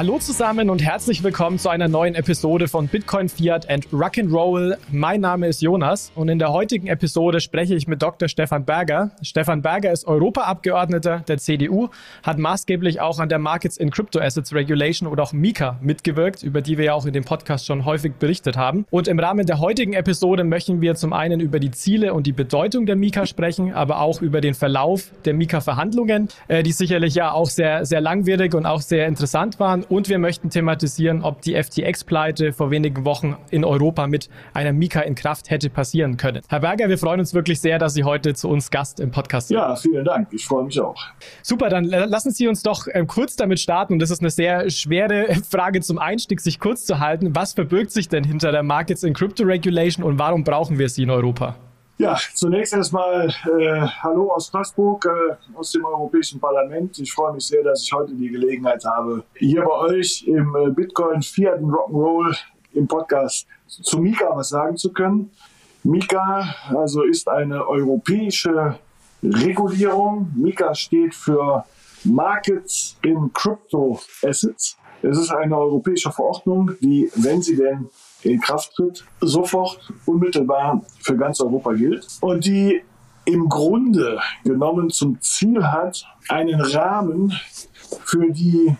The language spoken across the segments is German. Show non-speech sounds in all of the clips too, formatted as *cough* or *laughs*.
Hallo zusammen und herzlich willkommen zu einer neuen Episode von Bitcoin, Fiat and Rock'n'Roll. Mein Name ist Jonas und in der heutigen Episode spreche ich mit Dr. Stefan Berger. Stefan Berger ist Europaabgeordneter der CDU, hat maßgeblich auch an der Markets in Crypto Assets Regulation oder auch MiCA mitgewirkt, über die wir ja auch in dem Podcast schon häufig berichtet haben. Und im Rahmen der heutigen Episode möchten wir zum einen über die Ziele und die Bedeutung der MiCA sprechen, aber auch über den Verlauf der MiCA-Verhandlungen, äh, die sicherlich ja auch sehr, sehr langwierig und auch sehr interessant waren und wir möchten thematisieren, ob die FTX-Pleite vor wenigen Wochen in Europa mit einer Mika in Kraft hätte passieren können. Herr Berger, wir freuen uns wirklich sehr, dass Sie heute zu uns Gast im Podcast sind. Ja, vielen Dank. Ich freue mich auch. Super, dann lassen Sie uns doch ähm, kurz damit starten. Und das ist eine sehr schwere *laughs* Frage zum Einstieg, sich kurz zu halten. Was verbirgt sich denn hinter der Markets in Crypto Regulation und warum brauchen wir sie in Europa? Ja, zunächst erstmal äh, Hallo aus Straßburg, äh, aus dem Europäischen Parlament. Ich freue mich sehr, dass ich heute die Gelegenheit habe, hier bei euch im äh, Bitcoin Fiat Rock'n'Roll im Podcast zu Mika was sagen zu können. Mika also ist eine europäische Regulierung. Mika steht für Markets in Crypto Assets. Es ist eine europäische Verordnung, die, wenn sie denn in Kraft tritt, sofort unmittelbar für ganz Europa gilt und die im Grunde genommen zum Ziel hat, einen Rahmen für die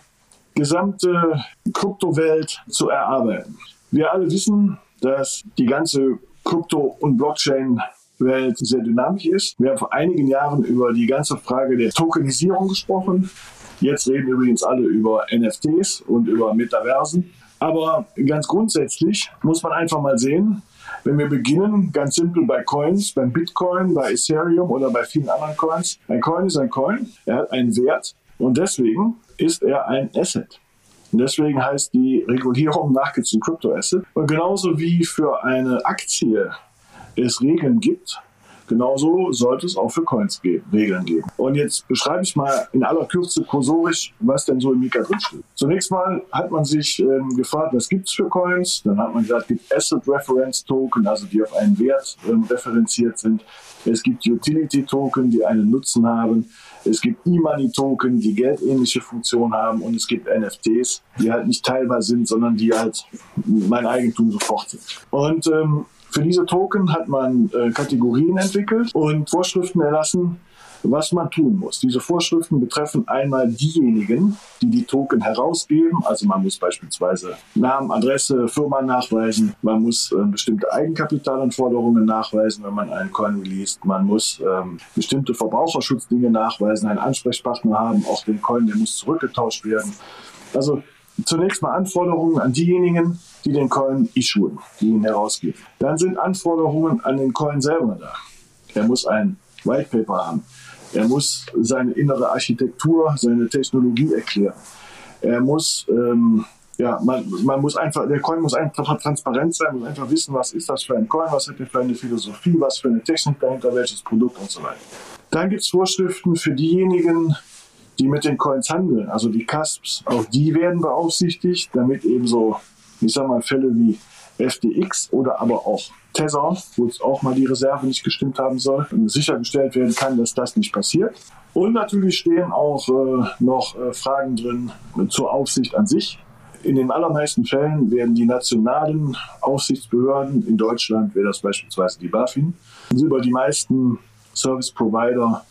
gesamte Kryptowelt zu erarbeiten. Wir alle wissen, dass die ganze Krypto- und Blockchain-Welt sehr dynamisch ist. Wir haben vor einigen Jahren über die ganze Frage der Tokenisierung gesprochen. Jetzt reden übrigens alle über NFTs und über Metaversen. Aber ganz grundsätzlich muss man einfach mal sehen, wenn wir beginnen, ganz simpel bei Coins, beim Bitcoin, bei Ethereum oder bei vielen anderen Coins. Ein Coin ist ein Coin, er hat einen Wert und deswegen ist er ein Asset. Und deswegen heißt die Regulierung in Crypto Asset. Und genauso wie für eine Aktie es Regeln gibt, Genauso sollte es auch für Coins geben, Regeln geben. Und jetzt beschreibe ich mal in aller Kürze kursorisch, was denn so im Mika drinsteht. Zunächst mal hat man sich ähm, gefragt, was gibt es für Coins? Dann hat man gesagt, es gibt Asset Reference Token, also die auf einen Wert ähm, referenziert sind. Es gibt Utility Token, die einen Nutzen haben. Es gibt E-Money Token, die geldähnliche Funktion haben. Und es gibt NFTs, die halt nicht teilbar sind, sondern die halt mein Eigentum sofort sind. Und ähm, für diese Token hat man äh, Kategorien entwickelt und Vorschriften erlassen, was man tun muss. Diese Vorschriften betreffen einmal diejenigen, die die Token herausgeben. Also man muss beispielsweise Namen, Adresse, Firma nachweisen. Man muss äh, bestimmte Eigenkapitalanforderungen nachweisen, wenn man einen Coin released. Man muss ähm, bestimmte Verbraucherschutzdinge nachweisen, einen Ansprechpartner haben. Auch den Coin, der muss zurückgetauscht werden. Also zunächst mal Anforderungen an diejenigen, die den Coin issuen, die ihn herausgeben. Dann sind Anforderungen an den Coin selber da. Er muss ein White Paper haben. Er muss seine innere Architektur, seine Technologie erklären. Er muss, ähm, ja, man, man muss einfach, der Coin muss einfach transparent sein, muss einfach wissen, was ist das für ein Coin, was hat er für eine Philosophie, was für eine Technik dahinter, welches Produkt und so weiter. Dann gibt es Vorschriften für diejenigen, die mit den Coins handeln, also die CASPs, auch die werden beaufsichtigt, damit eben so, ich sag mal, Fälle wie FTX oder aber auch Tether, wo es auch mal die Reserve nicht gestimmt haben soll, sichergestellt werden kann, dass das nicht passiert. Und natürlich stehen auch äh, noch äh, Fragen drin zur Aufsicht an sich. In den allermeisten Fällen werden die nationalen Aufsichtsbehörden, in Deutschland wäre das beispielsweise die BaFin, über die meisten Service Provider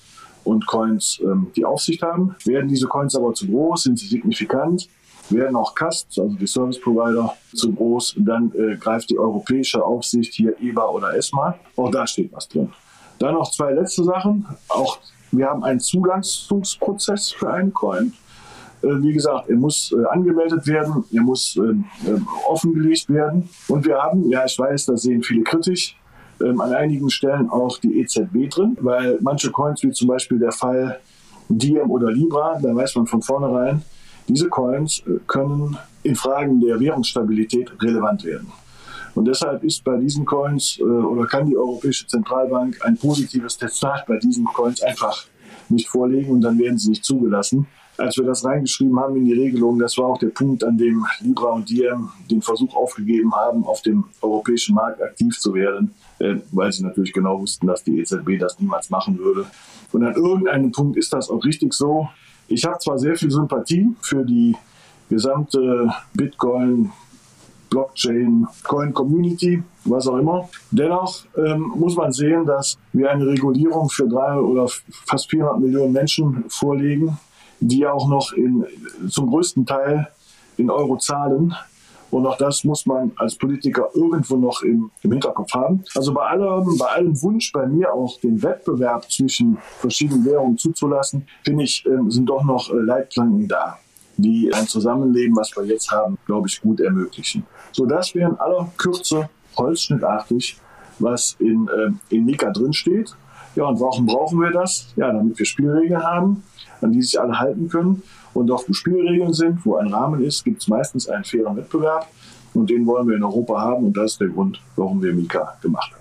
und Coins ähm, die Aufsicht haben. Werden diese Coins aber zu groß, sind sie signifikant, werden auch Casts, also die Service Provider, zu groß, dann äh, greift die europäische Aufsicht hier EBA oder ESMA. Auch da steht was drin. Dann noch zwei letzte Sachen. Auch wir haben einen Zulassungsprozess für einen Coin. Äh, wie gesagt, er muss äh, angemeldet werden, er muss ähm, äh, offengelegt werden. Und wir haben, ja, ich weiß, das sehen viele kritisch, ähm, an einigen Stellen auch die EZB drin, weil manche Coins, wie zum Beispiel der Fall Diem oder Libra, da weiß man von vornherein, diese Coins äh, können in Fragen der Währungsstabilität relevant werden. Und deshalb ist bei diesen Coins äh, oder kann die Europäische Zentralbank ein positives Testat bei diesen Coins einfach nicht vorlegen und dann werden sie nicht zugelassen. Als wir das reingeschrieben haben in die Regelung, das war auch der Punkt, an dem Libra und Diem den Versuch aufgegeben haben, auf dem europäischen Markt aktiv zu werden. Weil sie natürlich genau wussten, dass die EZB das niemals machen würde. Und an irgendeinem Punkt ist das auch richtig so. Ich habe zwar sehr viel Sympathie für die gesamte Bitcoin, Blockchain, Coin Community, was auch immer. Dennoch ähm, muss man sehen, dass wir eine Regulierung für drei oder fast 400 Millionen Menschen vorlegen, die auch noch in, zum größten Teil in Euro zahlen. Und auch das muss man als Politiker irgendwo noch im, im Hinterkopf haben. Also bei allem, bei allem Wunsch bei mir auch den Wettbewerb zwischen verschiedenen Währungen zuzulassen, finde ich, äh, sind doch noch äh, Leitplanken da die ein Zusammenleben, was wir jetzt haben, glaube ich, gut ermöglichen. So, das wäre in aller Kürze holzschnittartig, was in, äh, in Mika drinsteht. Ja, und warum brauchen wir das? Ja, damit wir Spielregeln haben, an die sich alle halten können. Und dort, wo Spielregeln sind, wo ein Rahmen ist, gibt es meistens einen fairen Wettbewerb. Und den wollen wir in Europa haben. Und das ist der Grund, warum wir Mika gemacht haben.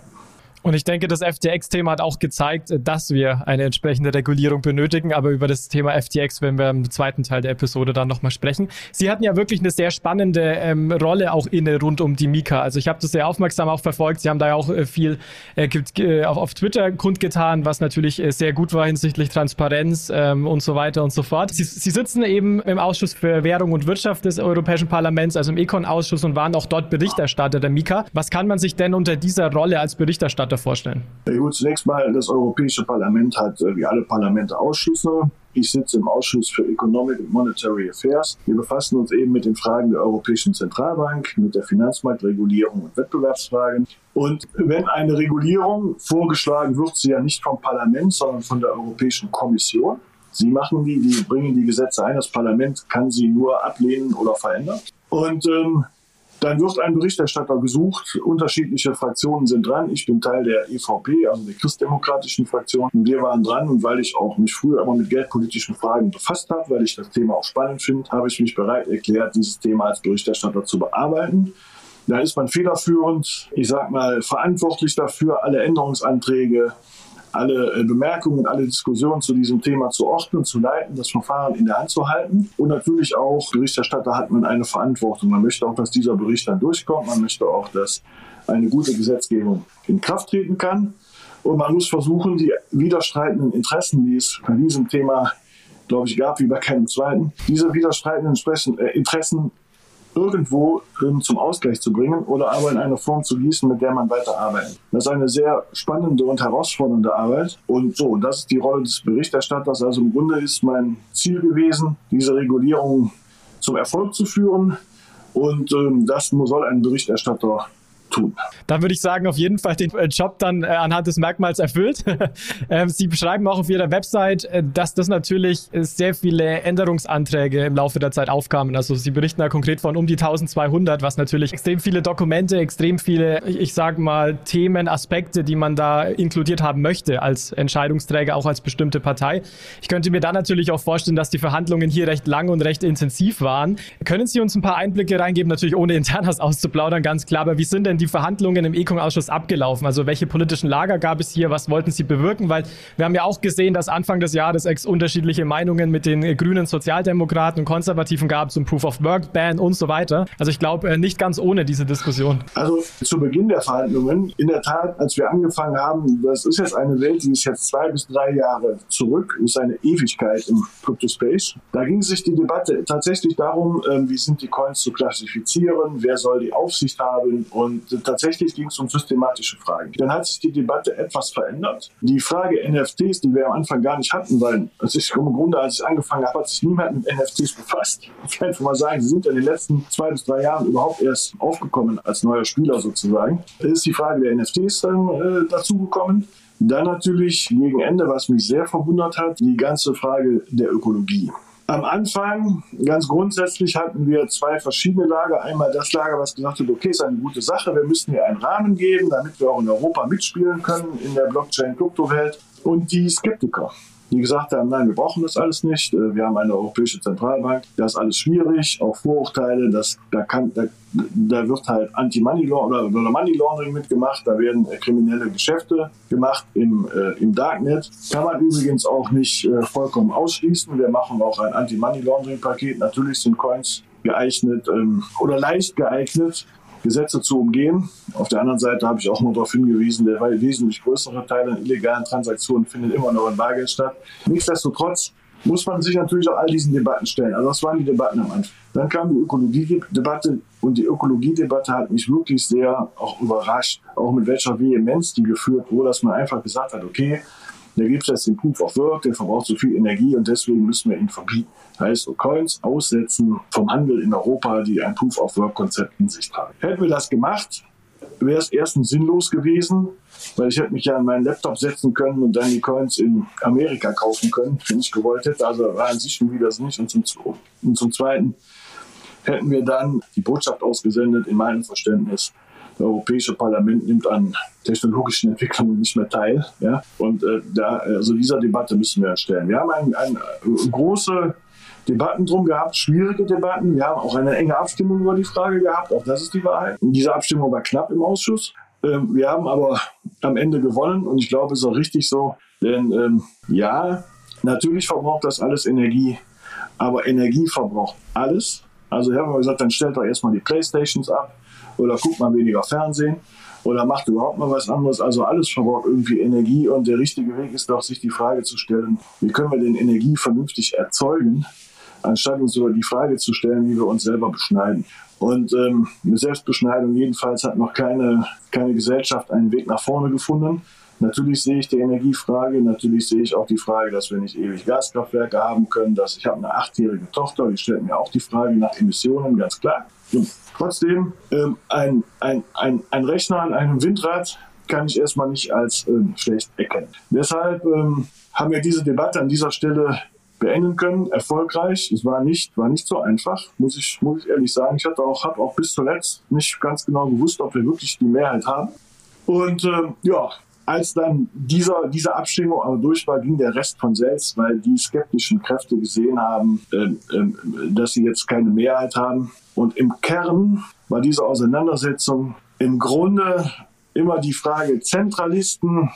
Und ich denke, das FTX-Thema hat auch gezeigt, dass wir eine entsprechende Regulierung benötigen. Aber über das Thema FTX werden wir im zweiten Teil der Episode dann nochmal sprechen. Sie hatten ja wirklich eine sehr spannende ähm, Rolle auch inne rund um die Mika. Also ich habe das sehr aufmerksam auch verfolgt. Sie haben da ja auch äh, viel äh, auf, auf Twitter kundgetan, was natürlich äh, sehr gut war hinsichtlich Transparenz ähm, und so weiter und so fort. Sie, Sie sitzen eben im Ausschuss für Währung und Wirtschaft des Europäischen Parlaments, also im Econ-Ausschuss und waren auch dort Berichterstatter der Mika. Was kann man sich denn unter dieser Rolle als Berichterstatter vorstellen? Ja, gut, zunächst mal, das Europäische Parlament hat äh, wie alle Parlamente Ausschüsse. Ich sitze im Ausschuss für Economic and Monetary Affairs. Wir befassen uns eben mit den Fragen der Europäischen Zentralbank, mit der Finanzmarktregulierung und Wettbewerbsfragen. Und wenn eine Regulierung vorgeschlagen wird, sie ja nicht vom Parlament, sondern von der Europäischen Kommission. Sie machen die, die bringen die Gesetze ein. Das Parlament kann sie nur ablehnen oder verändern. Und ähm, dann wird ein Berichterstatter gesucht. Unterschiedliche Fraktionen sind dran. Ich bin Teil der EVP, also der christdemokratischen Fraktion. Und wir waren dran. Und weil ich auch mich früher immer mit geldpolitischen Fragen befasst habe, weil ich das Thema auch spannend finde, habe ich mich bereit erklärt, dieses Thema als Berichterstatter zu bearbeiten. Da ist man federführend, ich sag mal, verantwortlich dafür, alle Änderungsanträge alle äh, Bemerkungen, alle Diskussionen zu diesem Thema zu ordnen, zu leiten, das Verfahren in der Hand zu halten. Und natürlich auch, Berichterstatter hat man eine Verantwortung. Man möchte auch, dass dieser Bericht dann durchkommt. Man möchte auch, dass eine gute Gesetzgebung in Kraft treten kann. Und man muss versuchen, die widerstreitenden Interessen, die es bei diesem Thema, glaube ich, gab, wie bei keinem zweiten, diese widerstreitenden äh, Interessen irgendwo ähm, zum Ausgleich zu bringen oder aber in eine Form zu gießen, mit der man weiterarbeitet. Das ist eine sehr spannende und herausfordernde Arbeit. Und so, das ist die Rolle des Berichterstatters. Also im Grunde ist mein Ziel gewesen, diese Regulierung zum Erfolg zu führen. Und ähm, das soll ein Berichterstatter tun. Dann würde ich sagen, auf jeden Fall den äh, Job dann äh, anhand des Merkmals erfüllt. *laughs* ähm, Sie beschreiben auch auf Ihrer Website, äh, dass das natürlich sehr viele Änderungsanträge im Laufe der Zeit aufkamen. Also Sie berichten da konkret von um die 1200, was natürlich extrem viele Dokumente, extrem viele, ich sage mal, Themen, Aspekte, die man da inkludiert haben möchte als Entscheidungsträger, auch als bestimmte Partei. Ich könnte mir dann natürlich auch vorstellen, dass die Verhandlungen hier recht lang und recht intensiv waren. Können Sie uns ein paar Einblicke reingeben, natürlich ohne Internas auszuplaudern, ganz klar, aber wie sind denn die Verhandlungen im ECOM-Ausschuss abgelaufen? Also welche politischen Lager gab es hier? Was wollten Sie bewirken? Weil wir haben ja auch gesehen, dass Anfang des Jahres ex unterschiedliche Meinungen mit den grünen Sozialdemokraten und Konservativen gab zum Proof of Work Ban und so weiter. Also ich glaube äh, nicht ganz ohne diese Diskussion. Also zu Beginn der Verhandlungen, in der Tat, als wir angefangen haben, das ist jetzt eine Welt, die ist jetzt zwei bis drei Jahre zurück, ist eine Ewigkeit im Crypto Space. Da ging sich die Debatte tatsächlich darum, ähm, wie sind die Coins zu klassifizieren, wer soll die Aufsicht haben und tatsächlich ging es um systematische Fragen. Dann hat sich die Debatte etwas verändert. Die Frage NFTs, die wir am Anfang gar nicht hatten, weil es ist im Grunde, als ich angefangen habe, hat sich niemand mit NFTs befasst. Ich kann einfach mal sagen, sie sind in den letzten zwei bis drei Jahren überhaupt erst aufgekommen als neuer Spieler sozusagen. Es ist die Frage der NFTs dann äh, dazugekommen. Dann natürlich gegen Ende, was mich sehr verwundert hat, die ganze Frage der Ökologie. Am Anfang, ganz grundsätzlich, hatten wir zwei verschiedene Lager. Einmal das Lager, was gesagt hat, okay, ist eine gute Sache, wir müssen hier einen Rahmen geben, damit wir auch in Europa mitspielen können in der Blockchain-Kryptowelt. Und die Skeptiker, die gesagt haben, nein, wir brauchen das alles nicht. Äh, wir haben eine europäische Zentralbank, das ist alles schwierig, auch Vorurteile, das, da, kann, da, da wird halt Anti-Money Laundering oder Laundering mitgemacht, da werden äh, kriminelle Geschäfte gemacht im, äh, im Darknet. Kann man übrigens auch nicht äh, vollkommen ausschließen. Wir machen auch ein Anti-Money Laundering-Paket. Natürlich sind Coins geeignet ähm, oder leicht geeignet, Gesetze zu umgehen. Auf der anderen Seite habe ich auch mal darauf hingewiesen, der wesentlich größere Teil an illegalen Transaktionen findet immer noch in Bargeld statt. Nichtsdestotrotz muss man sich natürlich auch all diesen Debatten stellen. Also das waren die Debatten am Anfang. Dann kam die Ökologiedebatte und die Ökologiedebatte hat mich wirklich sehr auch überrascht, auch mit welcher Vehemenz die geführt wurde, dass man einfach gesagt hat, okay, da gibt es jetzt den Proof of Work, der verbraucht so viel Energie und deswegen müssen wir ihn verbieten. Heißt, Coins aussetzen vom Handel in Europa, die ein Proof of Work Konzept in sich tragen. Hätten wir das gemacht, wäre es erstens sinnlos gewesen, weil ich hätte mich ja an meinen Laptop setzen können und dann die Coins in Amerika kaufen können, wenn ich gewollt hätte. Also war an sich schon wieder das nicht. Und zum, und zum Zweiten hätten wir dann die Botschaft ausgesendet, in meinem Verständnis, das Europäische Parlament nimmt an technologischen Entwicklungen nicht mehr teil. Ja? Und äh, da, also dieser Debatte müssen wir erstellen. Wir haben ein, ein, äh, große Debatten drum gehabt, schwierige Debatten. Wir haben auch eine enge Abstimmung über die Frage gehabt, auch das ist die Wahrheit. Und diese Abstimmung war knapp im Ausschuss. Ähm, wir haben aber am Ende gewonnen und ich glaube, es ist auch richtig so, denn ähm, ja, natürlich verbraucht das alles Energie, aber Energie verbraucht alles. Also wir haben gesagt, dann stellt doch erstmal die Playstations ab oder guckt mal weniger Fernsehen oder macht überhaupt mal was anderes. Also alles verbraucht irgendwie Energie und der richtige Weg ist doch, sich die Frage zu stellen, wie können wir denn Energie vernünftig erzeugen, anstatt uns über die Frage zu stellen, wie wir uns selber beschneiden. Und ähm, Selbstbeschneidung jedenfalls hat noch keine, keine Gesellschaft einen Weg nach vorne gefunden. Natürlich sehe ich die Energiefrage, natürlich sehe ich auch die Frage, dass wir nicht ewig Gaskraftwerke haben können. Dass ich habe eine achtjährige Tochter, die stellt mir auch die Frage nach Emissionen, ganz klar. Und trotzdem, ähm, ein, ein, ein, ein Rechner an einem Windrad kann ich erstmal nicht als ähm, schlecht erkennen. Deshalb ähm, haben wir diese Debatte an dieser Stelle beenden können, erfolgreich. Es war nicht, war nicht so einfach, muss ich, muss ich ehrlich sagen. Ich hatte auch, habe auch bis zuletzt nicht ganz genau gewusst, ob wir wirklich die Mehrheit haben. Und ähm, ja, als dann dieser, diese Abstimmung aber durch war, ging der Rest von selbst, weil die skeptischen Kräfte gesehen haben, ähm, ähm, dass sie jetzt keine Mehrheit haben. Und im Kern war diese Auseinandersetzung im Grunde immer die Frage Zentralisten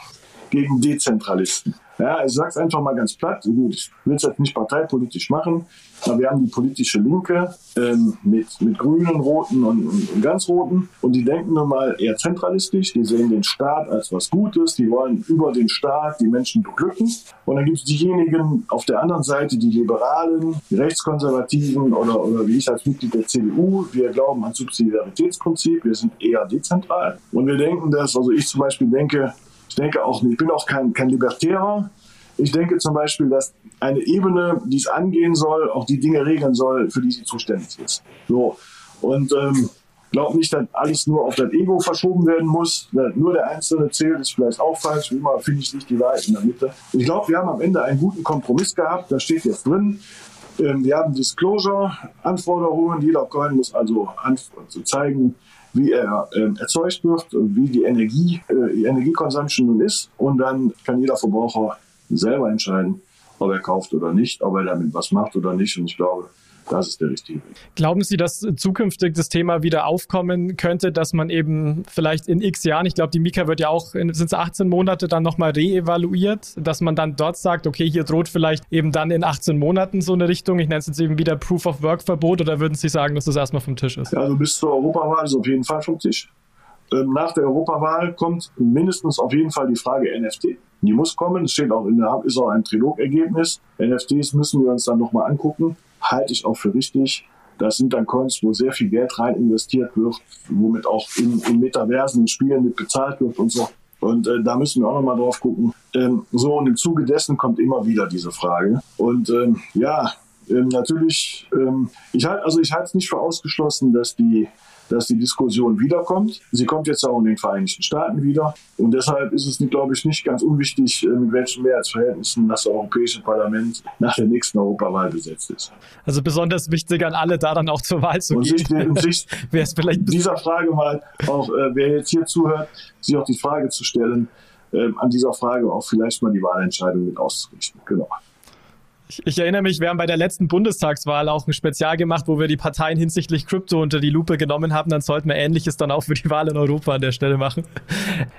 gegen Dezentralisten. Ja, ich es einfach mal ganz platt. Gut, ich will es jetzt nicht parteipolitisch machen, aber wir haben die politische Linke ähm, mit, mit Grünen, Roten und, und, und ganz Roten. Und die denken nun mal eher zentralistisch. Die sehen den Staat als was Gutes. Die wollen über den Staat die Menschen beglücken. Und dann gibt es diejenigen auf der anderen Seite, die Liberalen, die Rechtskonservativen oder, oder wie ich als Mitglied der CDU. Wir glauben an Subsidiaritätsprinzip. Wir sind eher dezentral. Und wir denken, dass, also ich zum Beispiel denke, ich denke auch, ich bin auch kein, kein Libertärer. Ich denke zum Beispiel, dass eine Ebene, die es angehen soll, auch die Dinge regeln soll, für die sie zuständig ist. So. Und ähm, glaube nicht, dass alles nur auf das Ego verschoben werden muss. Nur der Einzelne zählt, ist vielleicht auch falsch. Wie immer finde ich nicht die Wahrheit in der Mitte. Ich glaube, wir haben am Ende einen guten Kompromiss gehabt. Da steht jetzt drin. Ähm, wir haben Disclosure-Anforderungen. Jeder Coin muss also, also zeigen, wie er äh, erzeugt wird, wie die Energie, äh, die Energieconsumption nun ist. Und dann kann jeder Verbraucher selber entscheiden, ob er kauft oder nicht, ob er damit was macht oder nicht. Und ich glaube, das ist der richtige Weg. Glauben Sie, dass zukünftig das Thema wieder aufkommen könnte, dass man eben vielleicht in x Jahren, ich glaube, die Mika wird ja auch, sind es 18 Monate dann nochmal reevaluiert, dass man dann dort sagt, okay, hier droht vielleicht eben dann in 18 Monaten so eine Richtung, ich nenne es jetzt eben wieder Proof of Work Verbot oder würden Sie sagen, dass das erstmal vom Tisch ist? Ja, also bis zur Europawahl ist auf jeden Fall vom Tisch. Ähm, nach der Europawahl kommt mindestens auf jeden Fall die Frage NFT. Die muss kommen. Es steht auch in der, ist auch ein Trilog-Ergebnis. NFTs müssen wir uns dann nochmal angucken halte ich auch für richtig. Das sind dann Coins, wo sehr viel Geld rein investiert wird, womit auch in, in Metaversen, in Spielen mit bezahlt wird und so. Und äh, da müssen wir auch nochmal drauf gucken. Ähm, so, und im Zuge dessen kommt immer wieder diese Frage. Und ähm, ja, ähm, natürlich, ähm, ich halte also ich halte es nicht für ausgeschlossen, dass die dass die Diskussion wiederkommt. Sie kommt jetzt auch in den Vereinigten Staaten wieder. Und deshalb ist es, glaube ich, nicht ganz unwichtig, äh, mit welchen Mehrheitsverhältnissen das Europäische Parlament nach der nächsten Europawahl besetzt ist. Also besonders wichtig an alle, da dann auch zur Wahl zu und gehen. Sich, und sich *laughs* vielleicht dieser Frage mal auch, äh, wer jetzt hier zuhört, sich auch die Frage zu stellen, äh, an dieser Frage auch vielleicht mal die Wahlentscheidung mit auszurichten. Genau. Ich, ich, erinnere mich, wir haben bei der letzten Bundestagswahl auch ein Spezial gemacht, wo wir die Parteien hinsichtlich Krypto unter die Lupe genommen haben. Dann sollten wir Ähnliches dann auch für die Wahl in Europa an der Stelle machen.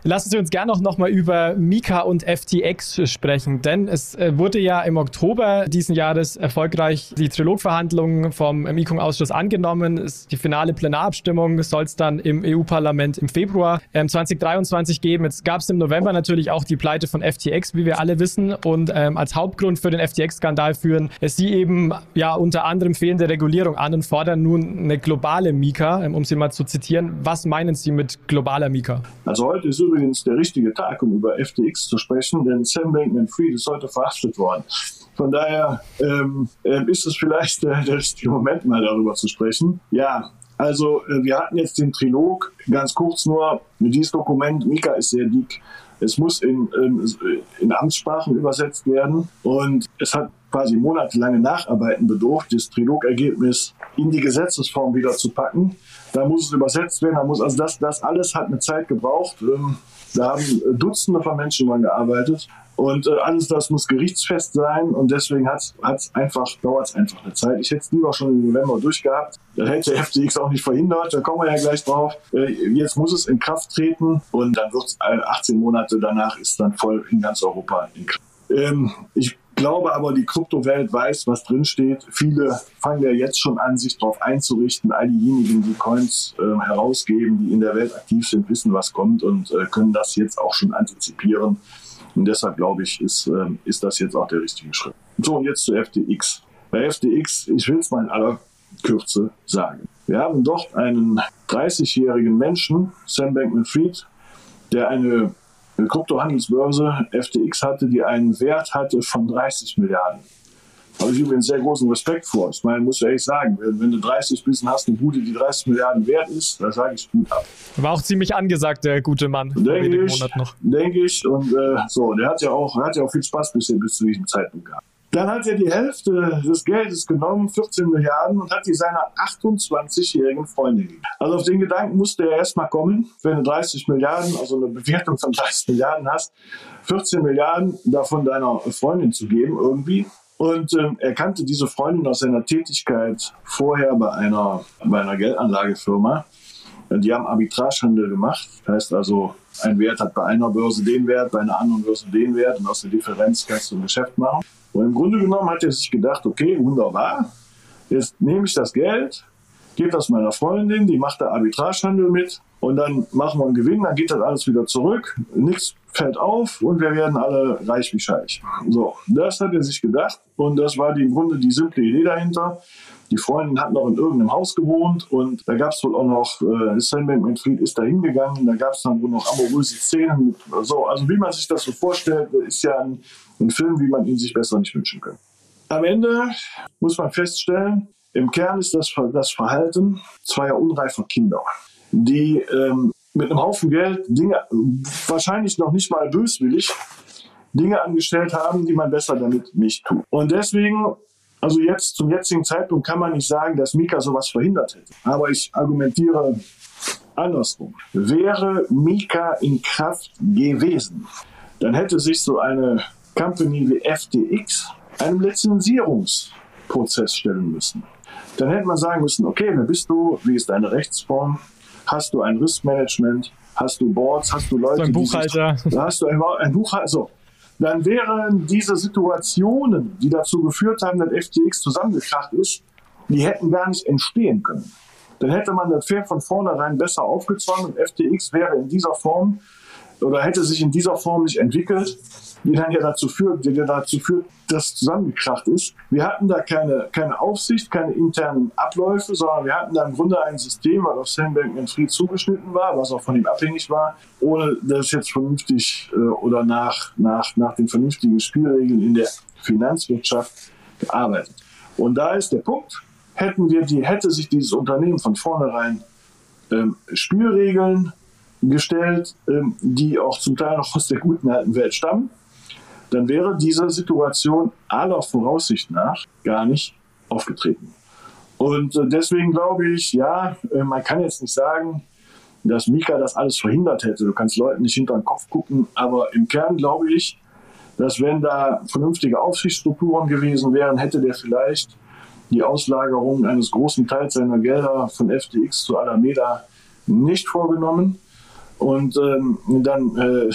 Lassen Sie uns gerne auch nochmal über Mika und FTX sprechen, denn es äh, wurde ja im Oktober diesen Jahres erfolgreich die Trilogverhandlungen vom MIKUM-Ausschuss angenommen. Die finale Plenarabstimmung soll es dann im EU-Parlament im Februar ähm, 2023 geben. Jetzt gab es im November natürlich auch die Pleite von FTX, wie wir alle wissen. Und ähm, als Hauptgrund für den FTX-Skandal Skandal führen sie eben ja unter anderem fehlende Regulierung an und fordern nun eine globale Mika, ähm, um sie mal zu zitieren. Was meinen Sie mit globaler Mika? Also heute ist übrigens der richtige Tag, um über FTX zu sprechen, denn Sam Bankman-Fried ist heute verhaftet worden. Von daher ähm, ähm ist es vielleicht äh, der richtige Moment, mal darüber zu sprechen. Ja, also äh, wir hatten jetzt den Trilog, ganz kurz nur, dieses Dokument, Mika ist sehr dick. Es muss in, in, in Amtssprachen übersetzt werden und es hat quasi monatelange Nacharbeiten bedurft, das Trilogergebnis in die Gesetzesform wieder zu packen. Da muss es übersetzt werden, da muss, also das, das alles hat eine Zeit gebraucht. Ähm, da haben Dutzende von Menschen dran gearbeitet. Und äh, alles das muss gerichtsfest sein und deswegen hat's, hat's einfach, dauert es einfach eine Zeit. Ich hätte es lieber schon im November durchgehabt. Da hätte FTX auch nicht verhindert, da kommen wir ja gleich drauf. Äh, jetzt muss es in Kraft treten und dann wird es 18 Monate danach ist dann voll in ganz Europa in Kraft. Ähm, ich glaube aber, die Kryptowelt weiß, was drinsteht. Viele fangen ja jetzt schon an, sich darauf einzurichten. All diejenigen, die Coins äh, herausgeben, die in der Welt aktiv sind, wissen, was kommt und äh, können das jetzt auch schon antizipieren. Und deshalb glaube ich, ist, äh, ist das jetzt auch der richtige Schritt. So, und jetzt zu FTX. Bei FTX, ich will es mal in aller Kürze sagen. Wir haben dort einen 30-jährigen Menschen, Sam Bankman-Fried, der eine Kryptohandelsbörse FTX hatte, die einen Wert hatte von 30 Milliarden. Habe ich übrigens sehr großen Respekt vor. Ich meine, muss ich ehrlich sagen, wenn, wenn du 30 bist und hast eine Bude, die 30 Milliarden wert ist, da sage ich gut ab. War auch ziemlich angesagt, der gute Mann. Denke ich, denke ich. Und äh, so, der hat ja auch, hat ja auch viel Spaß bisher bis zu diesem Zeitpunkt gehabt. Dann hat er die Hälfte des Geldes genommen, 14 Milliarden, und hat die seiner 28-jährigen Freundin gegeben. Also auf den Gedanken musste er erstmal kommen, wenn du 30 Milliarden, also eine Bewertung von 30 Milliarden hast, 14 Milliarden davon deiner Freundin zu geben irgendwie. Und ähm, er kannte diese Freundin aus seiner Tätigkeit vorher bei einer, bei einer Geldanlagefirma. Die haben Arbitragehandel gemacht. Das heißt also, ein Wert hat bei einer Börse den Wert, bei einer anderen Börse den Wert und aus der Differenz kannst du ein Geschäft machen. Und im Grunde genommen hat er sich gedacht, okay, wunderbar, jetzt nehme ich das Geld, gebe das meiner Freundin, die macht da Arbitragehandel mit und dann machen wir einen Gewinn, dann geht das alles wieder zurück, nichts fällt auf und wir werden alle reich wie Scheich. So, das hat er sich gedacht und das war die, im Grunde die simple Idee dahinter. Die Freundin hat noch in irgendeinem Haus gewohnt und da gab es wohl auch noch, äh, Sam Bankman-Fried ist da hingegangen, da gab es dann wohl noch amoröse Szenen. Mit, so, also wie man sich das so vorstellt, ist ja ein, ein Film, wie man ihn sich besser nicht wünschen kann. Am Ende muss man feststellen, im Kern ist das, das Verhalten zweier unreifer Kinder, die ähm, mit einem Haufen Geld Dinge, wahrscheinlich noch nicht mal böswillig, Dinge angestellt haben, die man besser damit nicht tut. Und deswegen also jetzt zum jetzigen Zeitpunkt kann man nicht sagen, dass Mika sowas verhindert hätte. Aber ich argumentiere andersrum. Wäre Mika in Kraft gewesen, dann hätte sich so eine Company wie FTX einem Lizenzierungsprozess stellen müssen. Dann hätte man sagen müssen, okay, wer bist du, wie ist deine Rechtsform, hast du ein Riskmanagement, hast du Boards, hast du Leute, so ein Buchhalter. Die sich, hast du ein, ein Buchhalter, so dann wären diese Situationen, die dazu geführt haben, dass FTX zusammengekracht ist, die hätten gar nicht entstehen können. Dann hätte man das Pferd von vornherein besser aufgezwungen und FTX wäre in dieser Form oder hätte sich in dieser Form nicht entwickelt, die dann ja dazu führt, die dazu führt, dass zusammengekracht ist. Wir hatten da keine, keine Aufsicht, keine internen Abläufe, sondern wir hatten da im Grunde ein System, was auf Sam Bankman-Fried zugeschnitten war, was auch von ihm abhängig war, ohne dass jetzt vernünftig äh, oder nach, nach, nach den vernünftigen Spielregeln in der Finanzwirtschaft gearbeitet. Und da ist der Punkt, hätten wir die, hätte sich dieses Unternehmen von vornherein ähm, Spielregeln gestellt, ähm, die auch zum Teil noch aus der guten alten Welt stammen, dann wäre diese Situation aller Voraussicht nach gar nicht aufgetreten. Und äh, deswegen glaube ich, ja, äh, man kann jetzt nicht sagen, dass Mika das alles verhindert hätte. Du kannst Leuten nicht hinter den Kopf gucken, aber im Kern glaube ich, dass wenn da vernünftige Aufsichtsstrukturen gewesen wären, hätte der vielleicht die Auslagerung eines großen Teils seiner Gelder von FTX zu Alameda nicht vorgenommen. Und ähm, dann, äh,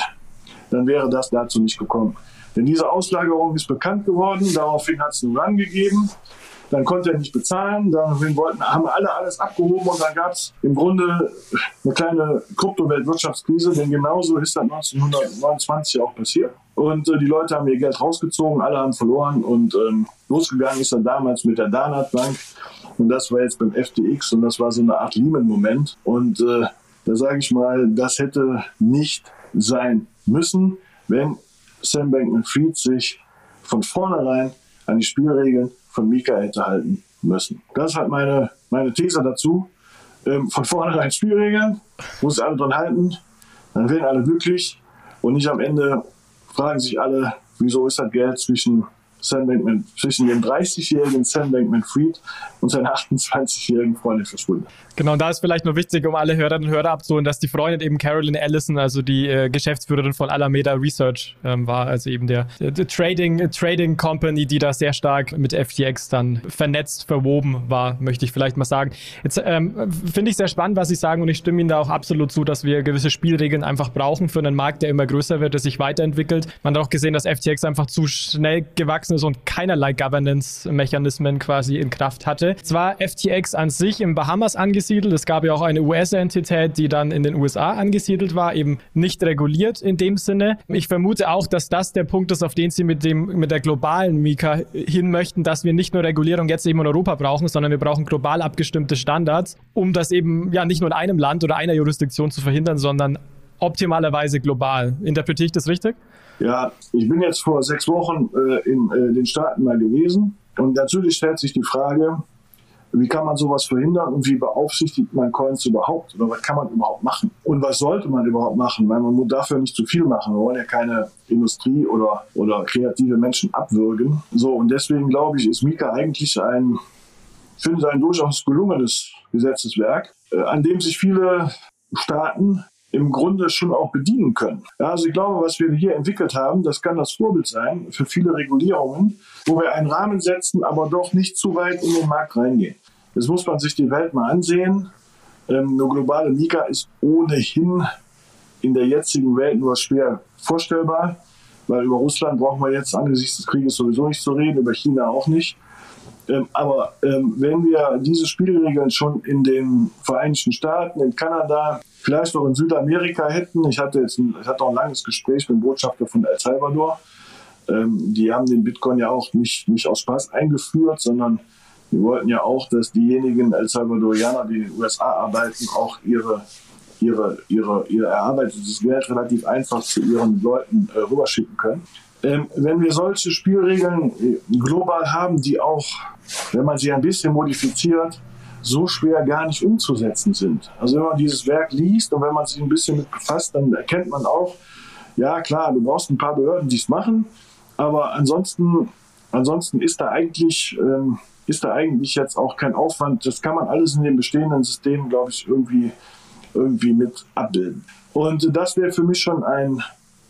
dann wäre das dazu nicht gekommen. Denn diese Auslagerung ist bekannt geworden, daraufhin hat es einen Run gegeben. Dann konnte er nicht bezahlen, daraufhin wollten, haben alle alles abgehoben und dann gab es im Grunde eine kleine Kryptoweltwirtschaftskrise, denn genauso ist das 1929 auch passiert. Und äh, die Leute haben ihr Geld rausgezogen, alle haben verloren. Und ähm, losgegangen ist dann damals mit der Danat Bank. Und das war jetzt beim FTX und das war so eine Art Lehman-Moment. Und äh, da sage ich mal, das hätte nicht sein müssen, wenn Sam Bankman-Fried sich von vornherein an die Spielregeln von Mika hätte halten müssen. Das ist halt meine, meine These dazu. Ähm, von vornherein Spielregeln, muss alle dran halten, dann werden alle glücklich und nicht am Ende fragen sich alle, wieso ist das Geld zwischen Sam Bankman, zwischen dem 30-jährigen Sam Bankman-Fried und seiner 28-jährigen Freundin verschwunden. Genau, und da ist vielleicht noch wichtig, um alle Hörerinnen und Hörer abzuholen, dass die Freundin eben Carolyn Allison, also die äh, Geschäftsführerin von Alameda Research ähm, war, also eben der, der, der, Trading, Trading Company, die da sehr stark mit FTX dann vernetzt, verwoben war, möchte ich vielleicht mal sagen. Jetzt ähm, finde ich sehr spannend, was Sie sagen und ich stimme Ihnen da auch absolut zu, dass wir gewisse Spielregeln einfach brauchen für einen Markt, der immer größer wird, der sich weiterentwickelt. Man hat auch gesehen, dass FTX einfach zu schnell gewachsen ist und keinerlei Governance-Mechanismen quasi in Kraft hatte. Zwar FTX an sich im Bahamas angesiedelt, es gab ja auch eine US-Entität, die dann in den USA angesiedelt war, eben nicht reguliert in dem Sinne. Ich vermute auch, dass das der Punkt ist, auf den Sie mit, dem, mit der globalen Mika hin möchten, dass wir nicht nur Regulierung jetzt eben in Europa brauchen, sondern wir brauchen global abgestimmte Standards, um das eben ja nicht nur in einem Land oder einer Jurisdiktion zu verhindern, sondern optimalerweise global. Interpretiere ich das richtig? Ja, ich bin jetzt vor sechs Wochen äh, in äh, den Staaten mal gewesen und natürlich stellt sich die Frage, wie kann man sowas verhindern und wie beaufsichtigt man Coins überhaupt oder was kann man überhaupt machen und was sollte man überhaupt machen, weil man muss dafür nicht zu viel machen. Wir wollen ja keine Industrie oder, oder kreative Menschen abwürgen. So und deswegen glaube ich, ist Mika eigentlich ein, finde ein durchaus gelungenes Gesetzeswerk, äh, an dem sich viele Staaten im Grunde schon auch bedienen können. Ja, also ich glaube, was wir hier entwickelt haben, das kann das Vorbild sein für viele Regulierungen, wo wir einen Rahmen setzen, aber doch nicht zu weit in den Markt reingehen. Jetzt muss man sich die Welt mal ansehen. Ähm, eine globale Mika ist ohnehin in der jetzigen Welt nur schwer vorstellbar, weil über Russland brauchen wir jetzt angesichts des Krieges sowieso nicht zu reden, über China auch nicht. Ähm, aber ähm, wenn wir diese Spielregeln schon in den Vereinigten Staaten, in Kanada, vielleicht auch in Südamerika hätten. Ich hatte jetzt ein, ich hatte auch ein langes Gespräch mit dem Botschafter von El Salvador. Ähm, die haben den Bitcoin ja auch nicht, nicht aus Spaß eingeführt, sondern die wollten ja auch, dass diejenigen El Salvadorianer, die in den USA arbeiten, auch ihre, ihre, ihre, ihr erarbeitetes Geld relativ einfach zu ihren Leuten äh, rüberschicken können. Ähm, wenn wir solche Spielregeln äh, global haben, die auch, wenn man sie ein bisschen modifiziert, so schwer gar nicht umzusetzen sind. Also wenn man dieses Werk liest und wenn man sich ein bisschen mit befasst, dann erkennt man auch, ja klar, du brauchst ein paar Behörden, die es machen, aber ansonsten, ansonsten ist da eigentlich, ähm, ist da eigentlich jetzt auch kein Aufwand. Das kann man alles in den bestehenden Systemen, glaube ich, irgendwie, irgendwie mit abbilden. Und das wäre für mich schon ein,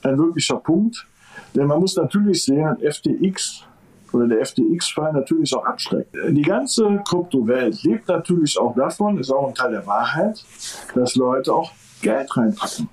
ein wirklicher Punkt. Denn man muss natürlich sehen, FTX oder der FTX-Fall natürlich auch abschreckt. Die ganze Kryptowelt lebt natürlich auch davon, ist auch ein Teil der Wahrheit, dass Leute auch Geld reinpacken.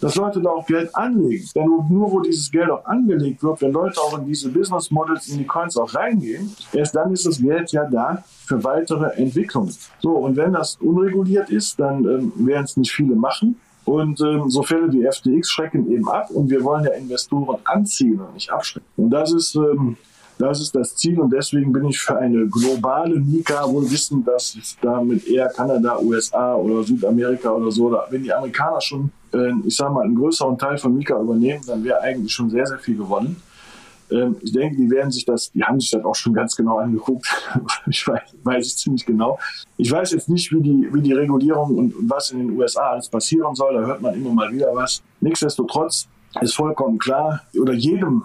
Dass Leute da auch Geld anlegen. Denn nur wo dieses Geld auch angelegt wird, wenn Leute auch in diese Business Models, in die Coins auch reingehen, erst dann ist das Geld ja da für weitere Entwicklungen. So, und wenn das unreguliert ist, dann ähm, werden es nicht viele machen. Und ähm, so Fälle wie FTX schrecken eben ab und wir wollen ja Investoren anziehen und nicht abschrecken. Und das ist ähm, das ist das Ziel und deswegen bin ich für eine globale Mika, wohl wissen, dass damit eher Kanada, USA oder Südamerika oder so, oder wenn die Amerikaner schon, äh, ich sage mal, einen größeren Teil von Mika übernehmen, dann wäre eigentlich schon sehr, sehr viel gewonnen. Ähm, ich denke, die werden sich das, die haben sich das auch schon ganz genau angeguckt. *laughs* ich weiß, weiß ich ziemlich genau. Ich weiß jetzt nicht, wie die, wie die Regulierung und was in den USA alles passieren soll. Da hört man immer mal wieder was. Nichtsdestotrotz ist vollkommen klar, oder jedem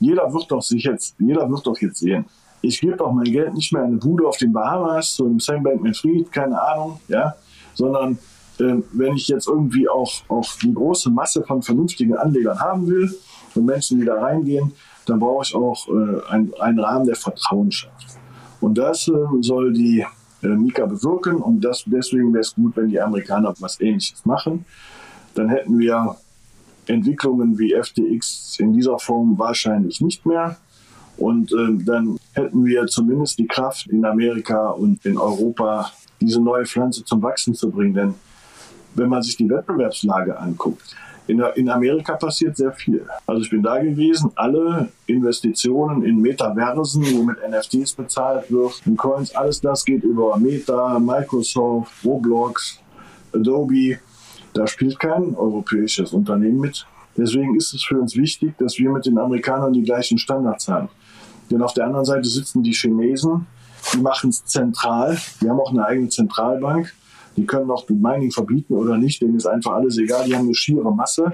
jeder wird doch sich jetzt, jeder wird doch jetzt sehen. Ich gebe doch mein Geld nicht mehr in eine Bude auf den Bahamas, so im Sam Bankman Fried, keine Ahnung, ja, sondern äh, wenn ich jetzt irgendwie auch, auch die große Masse von vernünftigen Anlegern haben will und Menschen, die da reingehen, dann brauche ich auch äh, einen, einen Rahmen, der Vertrauen schafft. Und das äh, soll die äh, Mika bewirken und das, deswegen wäre es gut, wenn die Amerikaner was Ähnliches machen. Dann hätten wir Entwicklungen wie FTX in dieser Form wahrscheinlich nicht mehr. Und äh, dann hätten wir zumindest die Kraft in Amerika und in Europa, diese neue Pflanze zum Wachsen zu bringen. Denn wenn man sich die Wettbewerbslage anguckt, In, in Amerika passiert sehr viel. Also ich bin da gewesen, alle Investitionen in Metaversen, wo mit NFTs bezahlt wird, in Coins, alles das geht über Meta, Microsoft, Roblox, Adobe. Da spielt kein europäisches Unternehmen mit. Deswegen ist es für uns wichtig, dass wir mit den Amerikanern die gleichen Standards haben. Denn auf der anderen Seite sitzen die Chinesen, die machen es zentral, die haben auch eine eigene Zentralbank die können auch Mining verbieten oder nicht, denen ist einfach alles egal. Die haben eine schiere Masse.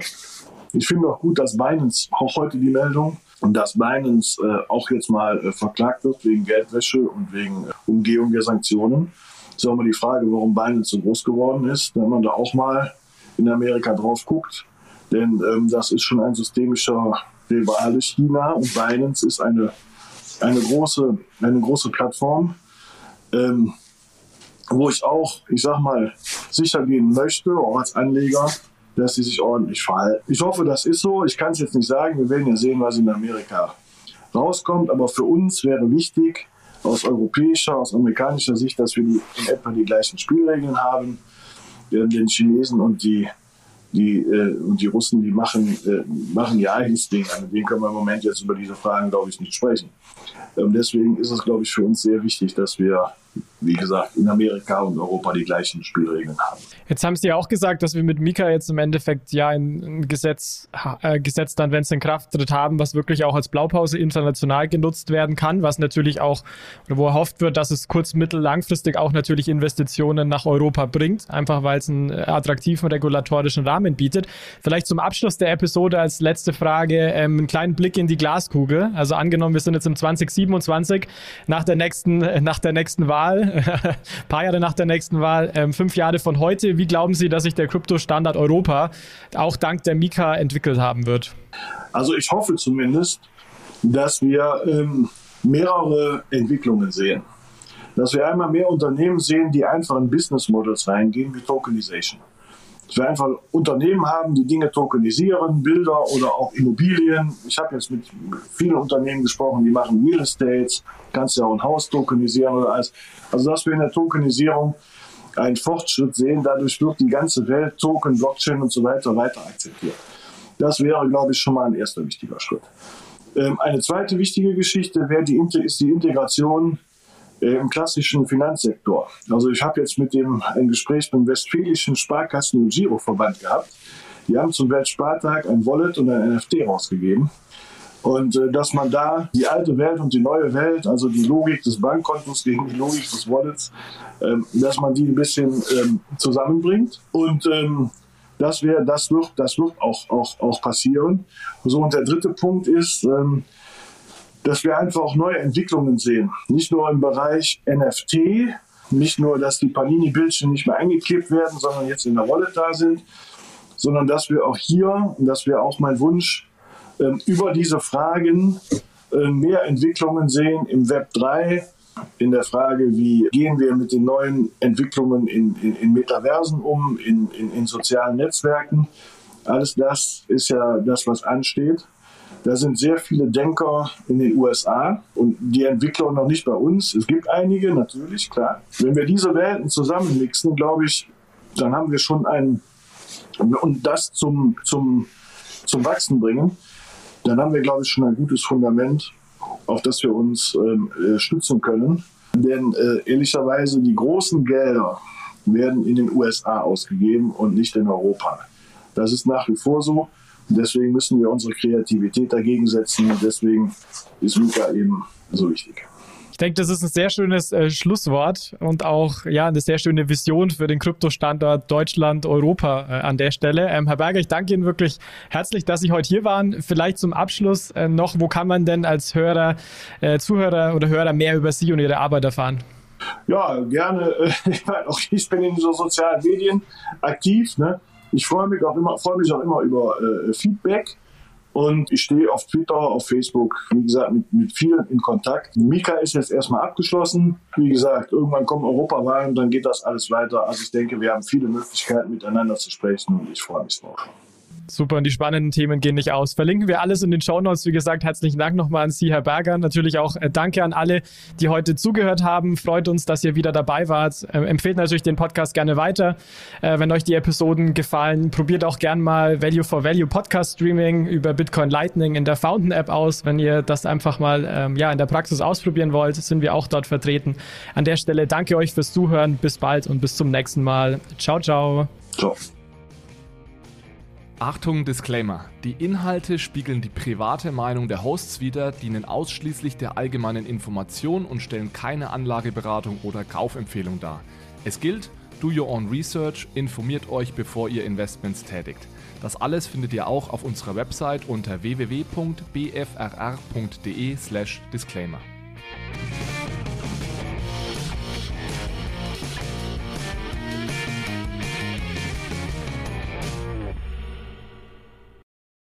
Ich finde auch gut, dass Binance auch heute die Meldung und dass Binance äh, auch jetzt mal äh, verklagt wird wegen Geldwäsche und wegen äh, Umgehung der Sanktionen. Das ist auch mal die Frage, warum Binance so groß geworden ist, wenn man da auch mal in Amerika drauf guckt. Denn ähm, das ist schon ein systemischer Rivale China und Binance ist eine, eine, große, eine große Plattform. Ähm, wo ich auch, ich sag mal, sicher gehen möchte, auch als Anleger, dass sie sich ordentlich verhalten. Ich hoffe, das ist so. Ich kann es jetzt nicht sagen. Wir werden ja sehen, was in Amerika rauskommt. Aber für uns wäre wichtig, aus europäischer, aus amerikanischer Sicht, dass wir die, in etwa die gleichen Spielregeln haben. Den Chinesen und die, die, äh, und die Russen, die machen, äh, machen ihr eigenes Ding. Mit denen können wir im Moment jetzt über diese Fragen, glaube ich, nicht sprechen. Ähm, deswegen ist es, glaube ich, für uns sehr wichtig, dass wir wie gesagt, in Amerika und Europa die gleichen Spielregeln haben. Jetzt haben Sie ja auch gesagt, dass wir mit Mika jetzt im Endeffekt ja ein Gesetz, äh, Gesetz dann, wenn es in Kraft tritt, haben, was wirklich auch als Blaupause international genutzt werden kann, was natürlich auch, wo erhofft wird, dass es kurz-, mittel-, langfristig auch natürlich Investitionen nach Europa bringt, einfach weil es einen attraktiven regulatorischen Rahmen bietet. Vielleicht zum Abschluss der Episode als letzte Frage ähm, einen kleinen Blick in die Glaskugel. Also angenommen, wir sind jetzt im 2027 nach der nächsten, nach der nächsten Wahl Wahl, ein *laughs* paar Jahre nach der nächsten Wahl, ähm, fünf Jahre von heute. Wie glauben Sie, dass sich der Kryptostandard Europa auch dank der Mika entwickelt haben wird? Also ich hoffe zumindest, dass wir ähm, mehrere Entwicklungen sehen. Dass wir einmal mehr Unternehmen sehen, die einfach in Business Models reingehen, wie Tokenization dass wir einfach Unternehmen haben, die Dinge tokenisieren, Bilder oder auch Immobilien. Ich habe jetzt mit vielen Unternehmen gesprochen, die machen Real Estates, kannst ja auch ein Haus tokenisieren oder alles. Also dass wir in der Tokenisierung einen Fortschritt sehen, dadurch wird die ganze Welt Token, Blockchain und so weiter weiter akzeptiert. Das wäre, glaube ich, schon mal ein erster wichtiger Schritt. Ähm, eine zweite wichtige Geschichte wäre die, ist die Integration äh, im klassischen Finanzsektor. Also ich habe jetzt mit dem ein Gespräch beim Westfälischen Sparkassen- und Giroverband gehabt. Die haben zum Weltspartag ein Wallet und ein NFT rausgegeben. Und äh, dass man da die alte Welt und die neue Welt, also die Logik des Bankkontos gegen die Logik des Wallets, ähm, dass man die ein bisschen ähm, zusammenbringt. Und ähm, das, wär, das wird, das wird auch, auch, auch passieren. So, und der dritte Punkt ist, ähm, dass wir einfach auch neue Entwicklungen sehen. Nicht nur im Bereich NFT, nicht nur, dass die Panini-Bildchen nicht mehr eingeklebt werden, sondern jetzt in der Wallet da sind, sondern dass wir auch hier, und das wäre auch mein Wunsch, ähm, über diese Fragen äh, mehr Entwicklungen sehen im Web 3, in der Frage, wie gehen wir mit den neuen Entwicklungen in, in, in Metaversen um, in, in sozialen Netzwerken. Alles das ist ja das, was ansteht. Da sind sehr viele Denker in den USA und die Entwickler noch nicht bei uns. Es gibt einige, natürlich, klar. Wenn wir diese Welten zusammenmixen, glaube ich, dann haben wir schon ein, und das zum, zum, zum Wachsen bringen, dann haben wir, glaube ich, schon ein gutes Fundament, auf das wir uns ähm, äh, stützen können. Denn äh, ehrlicherweise, die großen Gelder werden in den USA ausgegeben und nicht in Europa. Das ist nach wie vor so. Deswegen müssen wir unsere Kreativität dagegen setzen. Deswegen ist Luca eben so wichtig. Ich denke, das ist ein sehr schönes äh, Schlusswort und auch ja eine sehr schöne Vision für den Kryptostandort Deutschland, Europa äh, an der Stelle. Ähm, Herr Berger, ich danke Ihnen wirklich herzlich, dass Sie heute hier waren. Vielleicht zum Abschluss äh, noch, wo kann man denn als Hörer, äh, Zuhörer oder Hörer mehr über Sie und Ihre Arbeit erfahren? Ja, gerne. *laughs* Ich, meine, auch ich bin in so sozialen Medien aktiv. Ne? Ich freue mich auch immer, freue mich auch immer über äh, Feedback. Und ich stehe auf Twitter, auf Facebook, wie gesagt, mit, mit vielen in Kontakt. Mika ist jetzt erstmal abgeschlossen. Wie gesagt, irgendwann kommen Europawahlen, dann geht das alles weiter. Also ich denke, wir haben viele Möglichkeiten, miteinander zu sprechen und ich freue mich drauf. Super, und die spannenden Themen gehen nicht aus. Verlinken wir alles in den Show Notes. Wie gesagt, herzlichen Dank nochmal an Sie, Herr Berger. Natürlich auch äh, danke an alle, die heute zugehört haben. Freut uns, dass ihr wieder dabei wart. Äh, empfehlt natürlich den Podcast gerne weiter. Äh, wenn euch die Episoden gefallen, probiert auch gern mal Value for Value Podcast Streaming über Bitcoin Lightning in der Fountain App aus. Wenn ihr das einfach mal ähm, ja, in der Praxis ausprobieren wollt, sind wir auch dort vertreten. An der Stelle danke euch fürs Zuhören. Bis bald und bis zum nächsten Mal. Ciao, ciao. Ciao. Achtung, Disclaimer. Die Inhalte spiegeln die private Meinung der Hosts wider, dienen ausschließlich der allgemeinen Information und stellen keine Anlageberatung oder Kaufempfehlung dar. Es gilt, do your own research, informiert euch, bevor ihr Investments tätigt. Das alles findet ihr auch auf unserer Website unter www.bfrr.de/disclaimer.